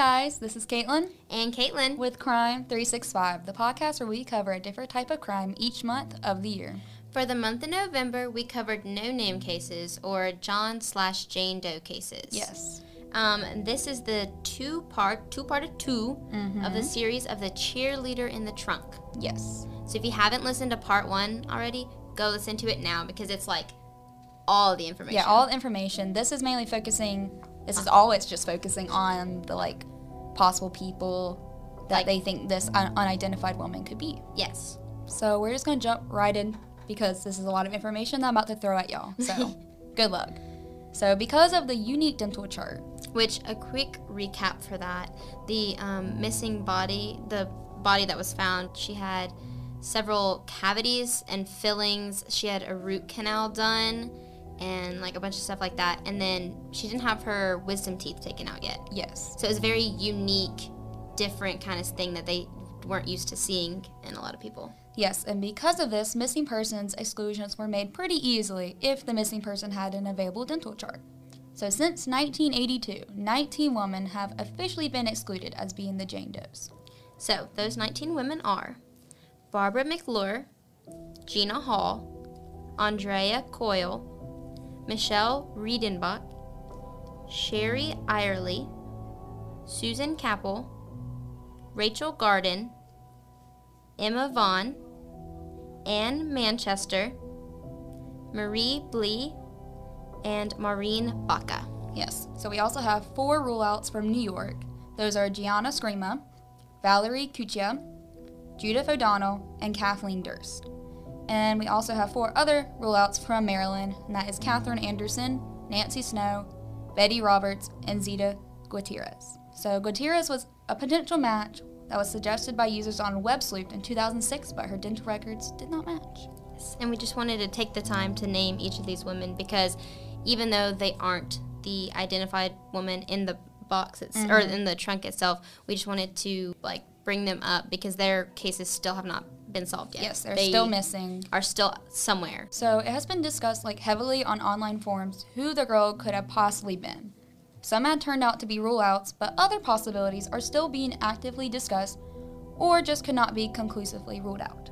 Guys, this is Caitlin And Caitlin. with Crime 365, the podcast where we cover a different type of crime each month of the year. For the month of November, we covered no name cases or John slash Jane Doe cases. Yes. Um, this is the two part, two part of 2 of the series of the cheerleader in the trunk. Yes. So if you haven't listened to part one already, go listen to it now because it's like all the information. Yeah, all the information. This is mainly focusing, this is always just focusing on the like possible people that Like- they think this un- unidentified woman could be. Yes. So we're just going to jump right in because this is a lot of information that I'm about to throw at y'all. So good luck. So, because of the unique dental chart, Which a quick recap for that: the um, missing body, the body that was found, she had several cavities and fillings. She had a root canal done, and like a bunch of stuff like that. And then she didn't have her wisdom teeth taken out yet. yes. So it was a very unique, different kind of thing that they weren't used to seeing in a lot of people. Yes, and because of this, missing persons exclusions were made pretty easily if the missing person had an available dental chart. So since 1982, 19 women have officially been excluded as being the Jane Does. So those 19 women are Barbara McClure, Gina Hall, Andrea Coyle, Michelle Riedenbach, Sherry Irely, Susan Capel, Rachel Garden, Emma Vaughn, Anne Manchester, Marie Blee, and Maureen Baca. Yes, so we also have four rule outs from New York. Those are Gianna Scrima, Valerie Cuccia, Judith O'Donnell, and Kathleen Durst. And we also have four other rule outs from Maryland, and that is Catherine Anderson, Nancy Snow, Betty Roberts, and Zita Gutierrez. So Gutierrez was a potential match that was suggested by users on WebSleuth in 2006, but her dental records did not match. And we just wanted to take the time to name each of these women because even though they aren't the identified woman in the box it's, or mm-hmm. in the trunk itself, we just wanted to like bring them up because their cases still have not been solved yet. Yes, they're They still missing. Are still somewhere. So it has been discussed like heavily on online forums who the girl could have possibly been. Some had turned out to be rule outs, but other possibilities are still being actively discussed or just could not be conclusively ruled out.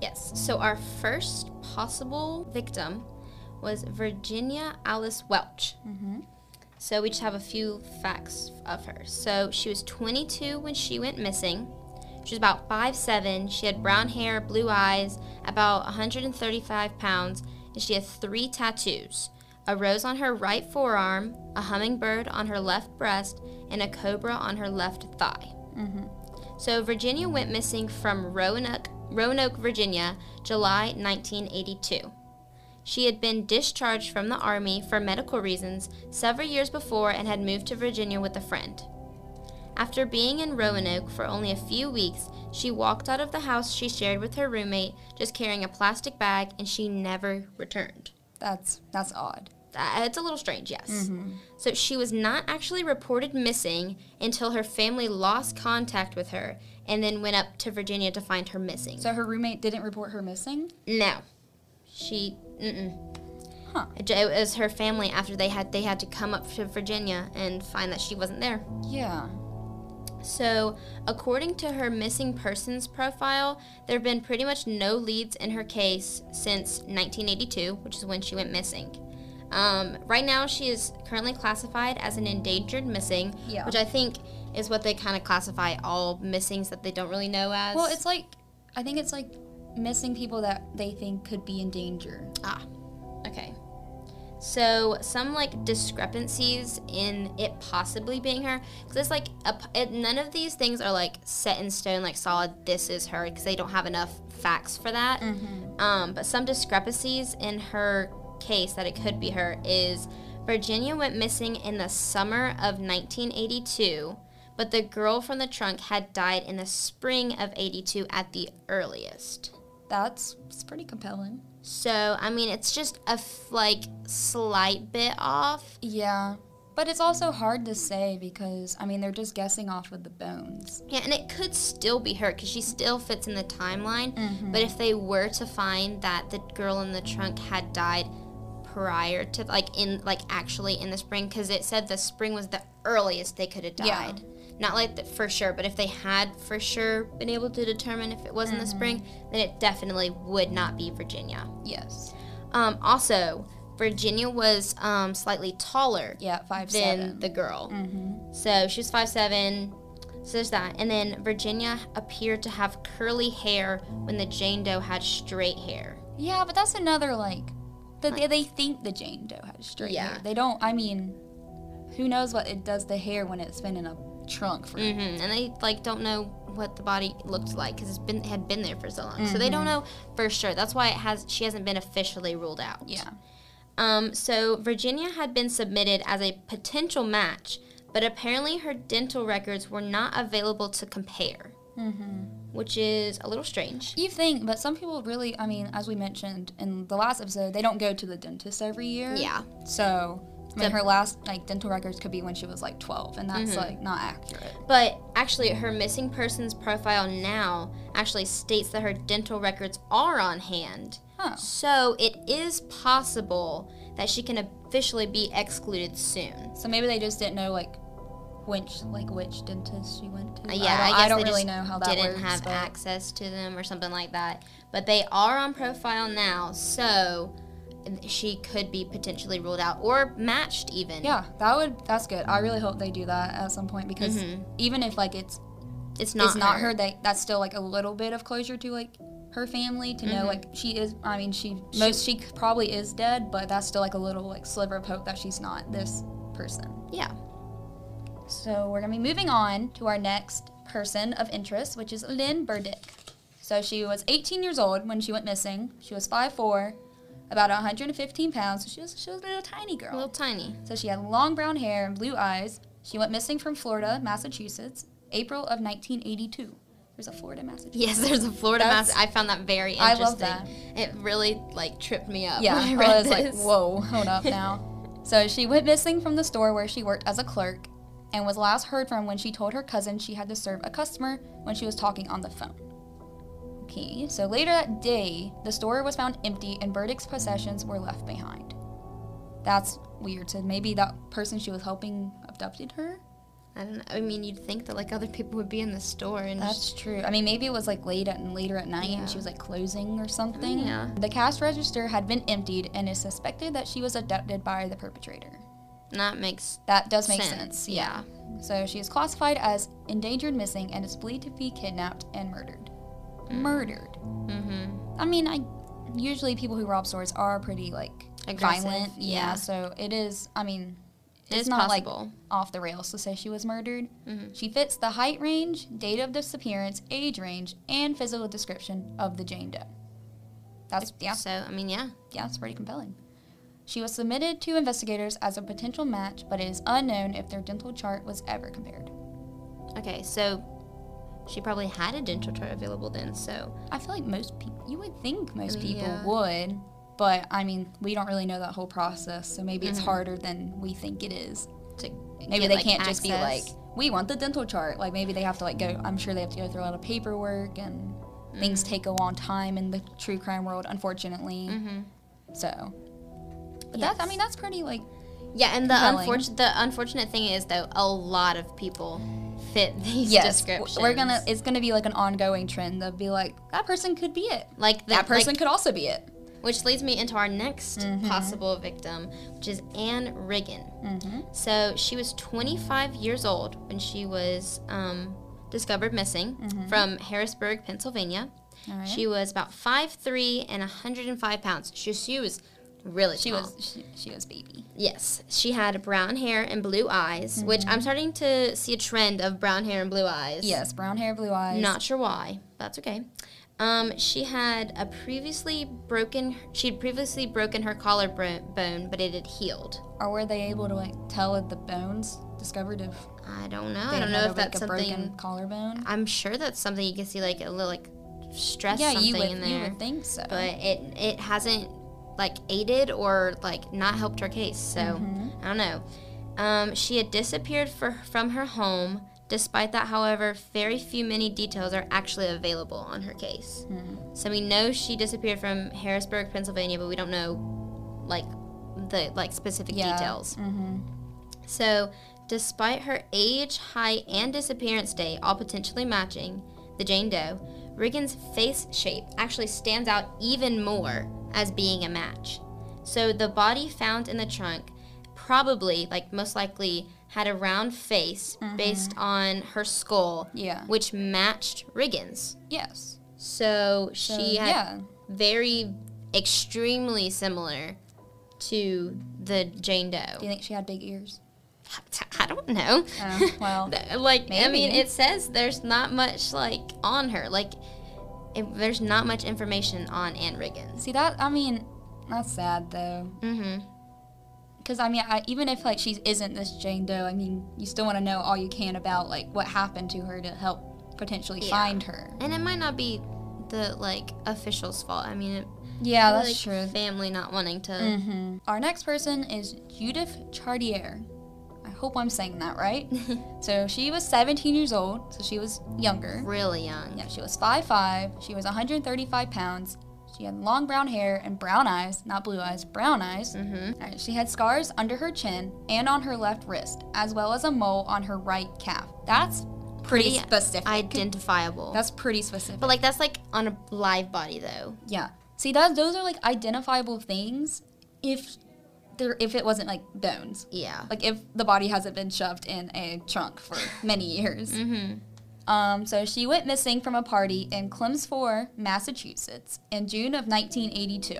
Yes. So our first possible victim was Virginia Alice Welch. Mm-hmm. So we just have a few facts of her. So she was 22 when she went missing. She was about 5'7. She had brown hair, blue eyes, about 135 pounds, and she had three tattoos a rose on her right forearm, a hummingbird on her left breast, and a cobra on her left thigh. Mm-hmm. So Virginia went missing from Roanoke, Roanoke, Virginia, July 1982. She had been discharged from the Army for medical reasons several years before and had moved to Virginia with a friend. After being in Roanoke for only a few weeks, she walked out of the house she shared with her roommate just carrying a plastic bag and she never returned. That's that's odd. Uh, It's a little strange, yes. So she was not actually reported missing until her family lost contact with her and then went up to Virginia to find her missing. So her roommate didn't report her missing? No, she. Mm-mm. Huh. It, it was her family after they had they had to come up to Virginia and find that she wasn't there. Yeah. So, according to her missing persons profile, there have been pretty much no leads in her case since 1982, which is when she went missing. Um, right now, she is currently classified as an endangered missing, Yeah. which I think is what they kind of classify all missings that they don't really know as. Well, it's like I think it's like missing people that they think could be in danger. Ah, okay. So some like discrepancies in it possibly being her, because it's like a, it, none of these things are like set in stone, like solid. This is her, because they don't have enough facts for that. Um, but some discrepancies in her case that it could be her is Virginia went missing in the summer of 1982, but the girl from the trunk had died in the spring of 82 at the earliest. That's pretty compelling. So, I mean, it's just a f- like slight bit off. Yeah. But it's also hard to say because I mean they're just guessing off of the bones. Yeah, and it could still be her because she still fits in the timeline. Mm-hmm. But if they were to find that the girl in the trunk had died prior to like in like actually in the spring because it said the spring was the earliest they could have Yeah. Not like the, for sure, but if they had for sure been able to determine if it was in the spring, then it definitely would not be Virginia. Yes. Um, also, Virginia was um, slightly taller Yeah, five than seven. the girl. mm-hmm. So she was five seven. So there's that. And then Virginia appeared to have curly hair when the Jane Doe had straight hair. Yeah, but that's another like, the, they, they think the Jane Doe had straight Yeah. hair. They don't. I mean, who knows what it does to hair when it's been in a trunk for? hmm And they like don't know what the body looked like because it's been had been there for so long. So they don't know for sure. That's why it has she hasn't been officially ruled out. Yeah. Um, so Virginia had been submitted as a potential match, but apparently her dental records were not available to compare, Mm-hmm. which is a little strange. You think, but some people really. I mean, as we mentioned in the last episode, they don't go to the dentist every year. Yeah. So. I mean, her last like dental records could be when she was like 12, and that's Mhm. like not accurate. But actually, her missing persons profile now actually states that her dental records are on hand. Oh, So it is possible that she can officially be excluded soon. so maybe they just didn't know like which like which dentist she went to. Uh, yeah, I I, don't, guess I don't really know how that didn't works. have but- access to them or something like that. But they are on profile now, so she could be potentially ruled out or matched even. Yeah, that would that's good. I really hope they do that at some point because Mhm. even if like it's it's not it's not her. her, they that's still like a little bit of closure to like her family to know Mhm. like she is. I mean, she most she probably is dead, but that's still like a little like sliver of hope that she's not this person. Yeah. So we're gonna be moving on to our next person of interest, which is Lynn Burdick. So she was 18 years old when she went missing. She was 5'4", about 115 pounds. So she was she was a little tiny girl. A little tiny. So she had long brown hair and blue eyes. She went missing from Florida, Massachusetts, April of 1982. There's a Florida, Massachusetts. Yes, there's a Florida That's- mass. I found that very interesting. I love that. It really like tripped me up. Yeah, I I, was like, whoa, hold up now. so she went missing from the store where she worked as a clerk and was last heard from when she told her cousin she had to serve a customer when she was talking on the phone. Okay, so later that day, the store was found empty and Burdick's possessions were left behind. That's weird. So maybe that person she was helping abducted her? I don't know. I mean, you'd think that like other people would be in the store and just, That's true. I mean, maybe it was like late at later at night Yeah. and she was like closing or something. yeah. The cash register had been emptied and is suspected that she was abducted by the perpetrator. that makes That does make sense. sense. Yeah. So she is classified as endangered missing and is believed to be kidnapped and murdered. Murdered. Mm-hmm. I mean, I usually people who rob stores are pretty like Aggressive, violent. yeah. So it is. I mean, It it's is not like possible. off the rails to say she was murdered. Mhm. She fits the height range, date of disappearance, age range, and physical description of the Jane Doe. That's yeah, So I mean, yeah. yeah, it's pretty compelling. She was submitted to investigators as a potential match, but it is unknown if their dental chart was ever compared. Okay, so she probably had a dental chart available then. So I feel like most people, you would think most mean, people yeah. would, but I mean, we don't really know that whole process, so maybe it's Mhm. harder than we think it is. to Maybe get, they like, can't just be like, we want the dental chart. Like maybe they have to like go. I'm sure they have to go through a lot of paperwork and things Mhm. take a long time in the true crime world, unfortunately. Mhm. So, but that's I mean that's pretty like Yeah, and the unfortunate the unfortunate thing is though a lot of people fit these yes, descriptions. we're gonna it's gonna be like an ongoing trend They'll be like that person could be it. like the, that person like- could also be it. which leads me into our next Mhm. possible victim, which is Anne Riggin. Mm-hmm. So she was 25 years old when she was um, discovered missing Mhm. from Harrisburg, Pennsylvania. All right. She was about 5'3 and 105 pounds. She, she was really she tall. was she, she was baby. Yes, she had brown hair and blue eyes, which I'm starting to see a trend of brown hair and blue eyes. Yes, brown hair, blue eyes. Not sure why. That's okay. Um, she had a previously broken. She'd previously broken her collarbone, but it had healed. Or were they able to like tell if the bones discovered if I don't know. I don't know if like, that's a broken something. collarbone? I'm sure that's something you can see, like a little like stress yeah, something you would in you there. would think so. But it it hasn't like aided or like not helped her case. So Mhm. I don't know. Um, she had disappeared for, from her home. Despite that, however, very few many details are actually available on her case. Hmm. So we know she disappeared from Harrisburg, Pennsylvania, but we don't know like the like specific Yeah. details. Mm-hmm. So, despite her age, height, and disappearance date all potentially matching the Jane Doe, Riggins' face shape actually stands out even more as being a match. So, the body found in the trunk probably, like most likely, had a round face mm-hmm. based on her skull, Yeah. which matched Riggins. Yes. So, So, she had yeah. very extremely similar to the Jane Doe. Do you think she had big ears? I don't know. Oh, well, like I mean, it says there's not much like on her. Like it, there's not much information on Anne Riggins. See that? I mean, that's sad though. Mm-hmm. Because I mean, I, even if like she isn't this Jane Doe, I mean, you still want to know all you can about like what happened to her to help potentially Yeah. find her. And it might not be the like official's fault. I mean, it, Yeah, that's like, true. Family not wanting to. hmm Our next person is Judith Chartier. Hope I'm saying that right. so she was 17 years old, so she was younger. really young. Yeah, she was 5'5. She was 135 pounds. She had long brown hair and brown eyes, not blue eyes, brown eyes. Mm-hmm. Alright, she had scars under her chin and on her left wrist, as well as a mole on her right calf. That's pretty, Pretty specific. Identifiable. That's pretty specific. but like that's like on a live body though. yeah. See, that those are like identifiable things if there if it wasn't like bones. Yeah. Like if the body hasn't been shoved in a trunk for many years. Mm-hmm. Um, so she went missing from a party in Chelmsford, Massachusetts, in June of 1982.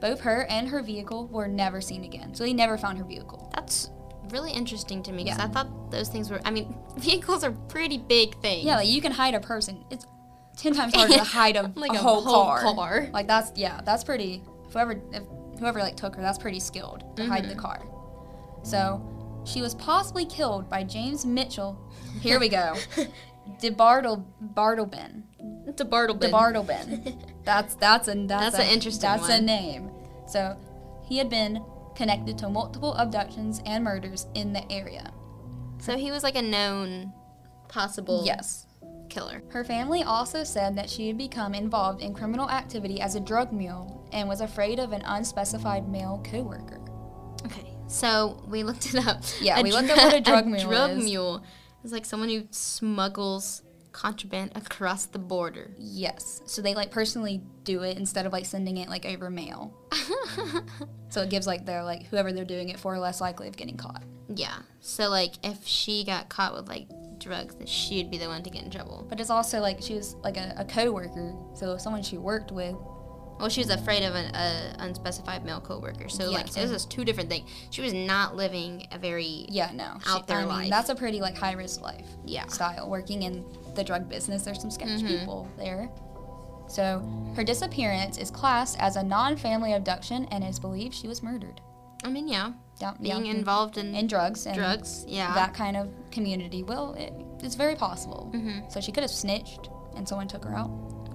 Both her and her vehicle were never seen again, so they never found her vehicle. That's really interesting to me because Yeah. I thought those things were. I mean, vehicles are pretty big things. Yeah, like you can hide a person. It's ten times harder to hide a, Like a a whole, whole car. car. Like that's yeah, that's pretty. Whoever if, whoever like took her, that's pretty skilled to hide the Mhm. car. So she was possibly killed by James Mitchell. Here we go. DeBartle Bartleben. It's a Bartleby. The Bartleben. That's that's a that's, That's a, an interesting That's a name. So he had been connected to multiple abductions and murders in the area. So he was like a known possible Yes. Killer. Her family also said that she had become involved in criminal activity as a drug mule and was afraid of an unspecified male coworker. Okay. So we looked it up. Yeah, we looked up what a drug mule drug is. mule is like someone who smuggles contraband across the border. Yes. So they like personally do it instead of like sending it like over mail. So it gives like they're like whoever they're doing it for less likely of getting caught. yeah. So like if she got caught with like drugs, then she'd be the one to get in trouble. But it's also like she was like a, a coworker, so someone she worked with. Well, she was afraid of an uh, unspecified male coworker. So Yeah, like so- this is two different things. She was not living a very Yeah, no. Out she, there I mean, life. That's a pretty like high risk life. yeah. style working in the drug business. There's some sketch Mhm. people there. So her disappearance is classed as a non-family abduction and is believed she was murdered. I mean, yeah, Yeah, being yeah. involved in, in drugs and drugs, yeah. that kind of community. Well, it, it's very possible. hmm So she could have snitched and someone took her out.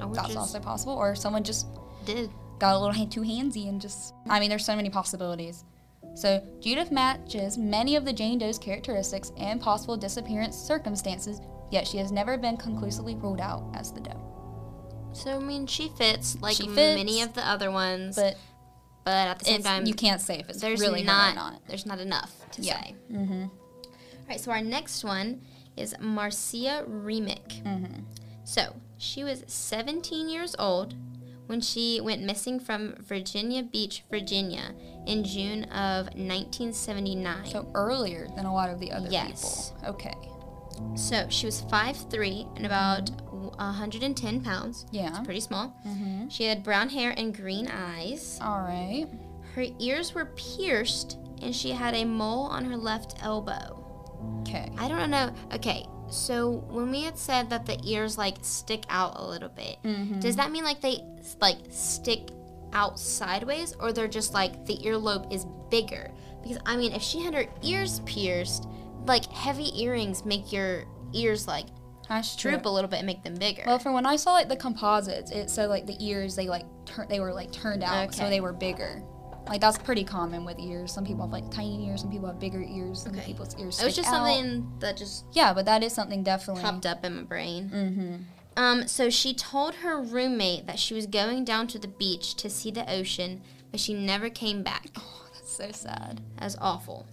Which That's also possible. Or someone just did. got a little hand, too handsy and just. I mean, there's so many possibilities. So Judith matches many of the Jane Doe's characteristics and possible disappearance circumstances, yet she has never been conclusively ruled out as the Doe. So I mean, she fits like She many of the other ones, but, But at the same it's, time, you can't say if it's there's really not, not. there's not enough to Yeah. say. Mm-hmm. All right, so our next one is Marcia Remick. Mm-hmm. So she was 17 years old when she went missing from Virginia Beach, Virginia, in June of 1979. So earlier than a lot of the other Yes. people. Okay. So she was 5'3 and about 110 pounds. Yeah. Pretty small. Mm-hmm. She had brown hair and green eyes. All right. Her ears were pierced and she had a mole on her left elbow. Okay. I don't know. Okay, so when we had said that the ears like stick out a little bit, Mm-hmm. does that mean like they like stick out sideways or they're just like the earlobe is bigger? Because I mean, if she had her ears pierced, like heavy earrings make your ears like That's droop a little bit and make them bigger. Well, from when I saw like the composites, it said like the ears they like tur- they were like turned out, so they were bigger. Like that's pretty common with ears. Some people have like tiny ears, some people have bigger ears, some Okay. people's ears. it was just out. something that just Yeah, but that is something definitely. popped up in my brain. Mm-hmm. Um, so she told her roommate that she was going down to the beach to see the ocean, but she never came back. Oh, that's So sad. That's awful.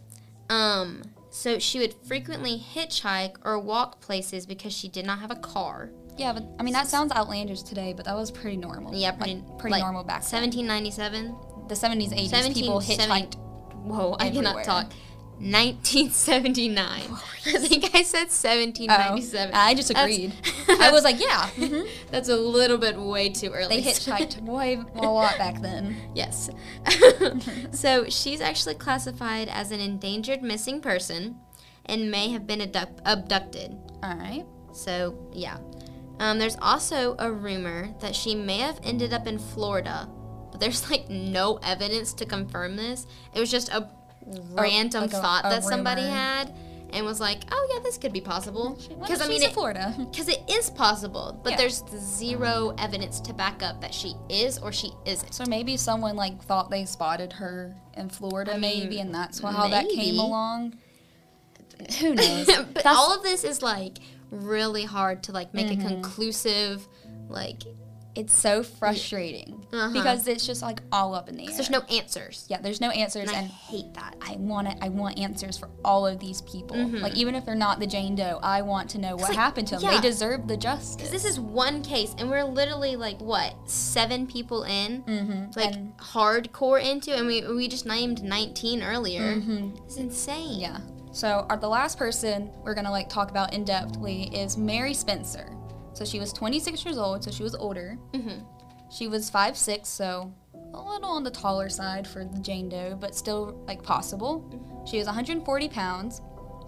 Um, so she would frequently hitchhike or walk places because she did not have a car. Yeah, but I mean that sounds outlandish today, but that was pretty normal. Yeah, pretty like, pretty like normal back then. 1797. The 70s, 80s, people 1770 hitchhiked. Whoa, I cannot talk. 1979. I think I said 1797. Oh, I just agreed. I was like, yeah. mhm. That's a little bit way too early. They hitchhiked way a lot back then. Yes. so she's actually classified as an endangered missing person and may have been abduct- abducted. All right. So, yeah. Um, there's also a rumor that she may have ended up in Florida, but there's like no evidence to confirm this. It was just a random like thought a that somebody had and was like, oh, yeah, this could be possible. Because I mean, in it, Florida. because it is possible, but Yeah. there's zero evidence to back up that she is or she isn't. So maybe someone like thought they spotted her in Florida, I mean, maybe, and that's why how that came along. Who knows? but That's- all of this is like really hard to like make Mm-hmm. a conclusive like it's so frustrating Uh-huh. because it's just like all up in the air. there's no answers. yeah, there's no answers, And I hate that. I want it. I want answers for all of these people. Like even if they're not the Jane Doe, I want to know what like, happened to them. yeah. They deserve the justice. This is one case, and we're literally like what seven people in, Mhm. like And- hardcore into, and we we just named 19 earlier. It's insane. Mm-hmm. Yeah. So our, the last person we're gonna like talk about in depthly is Mary Spencer. So she was 26 years old, so she was older. Mhm. She was 5'6", so a little on the taller side for the Jane Doe, but still like possible. She was 140 pounds,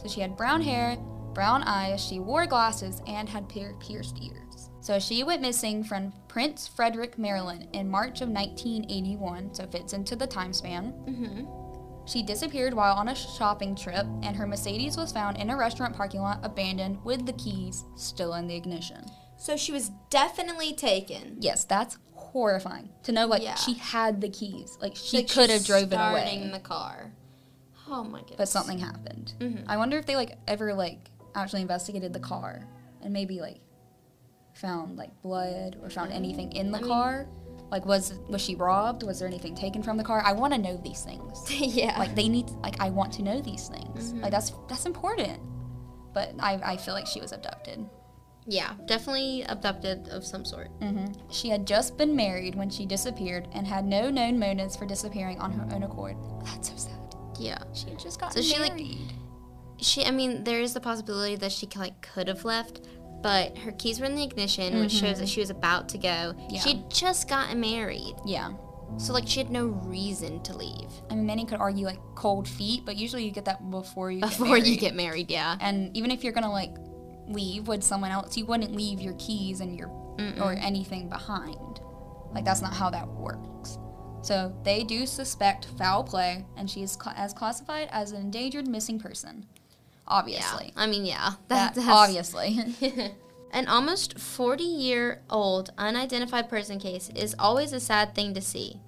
so she had brown hair, brown eyes. She wore glasses and had pier- pierced ears. So she went missing from Prince Frederick, Maryland, in March of 1981. So fits into the time span. Mhm. She disappeared while on a shopping trip, and her Mercedes was found in a restaurant parking lot abandoned with the keys still in the ignition. So she was definitely taken. Yes, that's horrifying to know. Like Yeah. she had the keys, like she Like, could have driven starting away, the car. Oh my goodness. but something happened. Mhm. I wonder if they like ever like actually investigated the car and maybe like found like blood or found anything in the I mean- car. Like was was she robbed? Was there anything taken from the car? I want to know these things. yeah. like they need like i want to know these things Mhm. like that's that's important but I, I feel like she was abducted yeah, definitely abducted of some sort. hmm she had just been married when she disappeared and had no known motives for disappearing on her own accord that's so sad Yeah. she had just gotten So she, like, married She, I mean, there is the possibility that she like could have left, but her keys were in the ignition, which shows that she was about to go. Yeah. She'd just gotten married, yeah so like she had no reason to leave i mean many could argue like cold feet but usually you get that before you get before you get married. Yeah. and even if you're gonna like leave with someone else you wouldn't leave your keys and your Mm-mm. or anything behind like that's not how that works so they do suspect foul play and she is cla as classified as an endangered missing person Yeah. obviously I mean, yeah. that, that's- obviously An almost 40 year old unidentified person case is always a sad thing to see.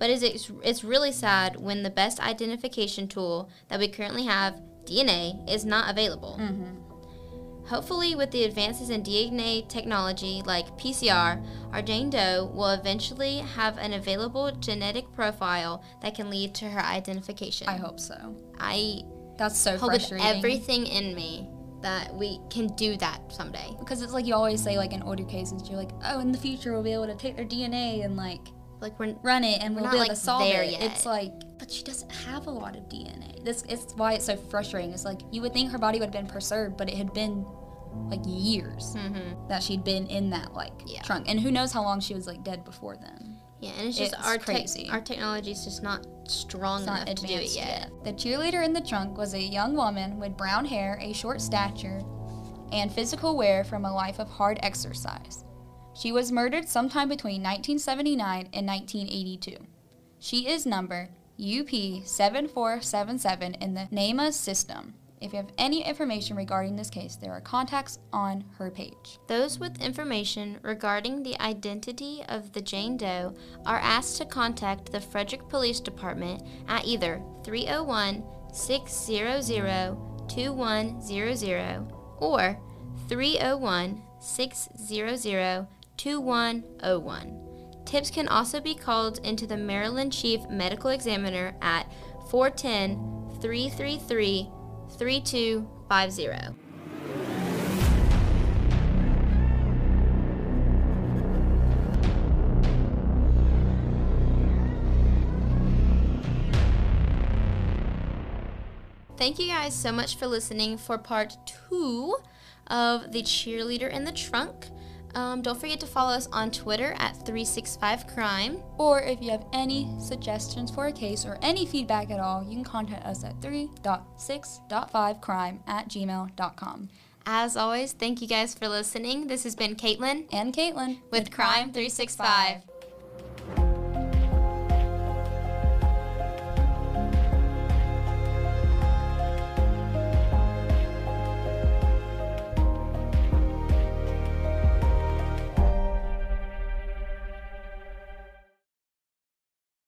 But it's, it's really sad when the best identification tool that we currently have, DNA, is not available. Mm-hmm. Hopefully, with the advances in DNA technology like PCR, our Jane Doe will eventually have an available genetic profile that can lead to her identification. i hope so I that's so hope with everything in me that we can do that someday. because it's like you always say like in older cases you're like oh in the future we'll be able to take their dna and like Like we're run it and we'll not, be able like, to solve it. yet. It's like, but she doesn't have a lot of DNA. This is why it's so frustrating. It's like you would think her body would have been preserved, but it had been like years mm-hmm. that she'd been in that like Yeah. trunk, and who knows how long she was like dead before then. Yeah, and it's just It's our crazy. our technology is just not strong enough to do it yet. yet. The cheerleader in the trunk was a young woman with brown hair, a short stature, and physical wear from a life of hard exercise. She was murdered sometime between 1979 and 1982. She is number UP7477 in the NamUs system. If you have any information regarding this case, there are contacts on her page. Those with information regarding the identity of the Jane Doe are asked to contact the Frederick Police Department at either 301 600 2100 or 301 600 2101. Tips can also be called into the Maryland Chief Medical Examiner at 410 333 3250. Thank you guys so much for listening for part two of The Cheerleader in the Trunk. Um, don't forget to follow us on Twitter at 365crime. Or if you have any suggestions for a case or any feedback at all, you can contact us at 3.6.5crime at gmail.com. As always, thank you guys for listening. This has been Caitlin And Caitlin with Crime 365.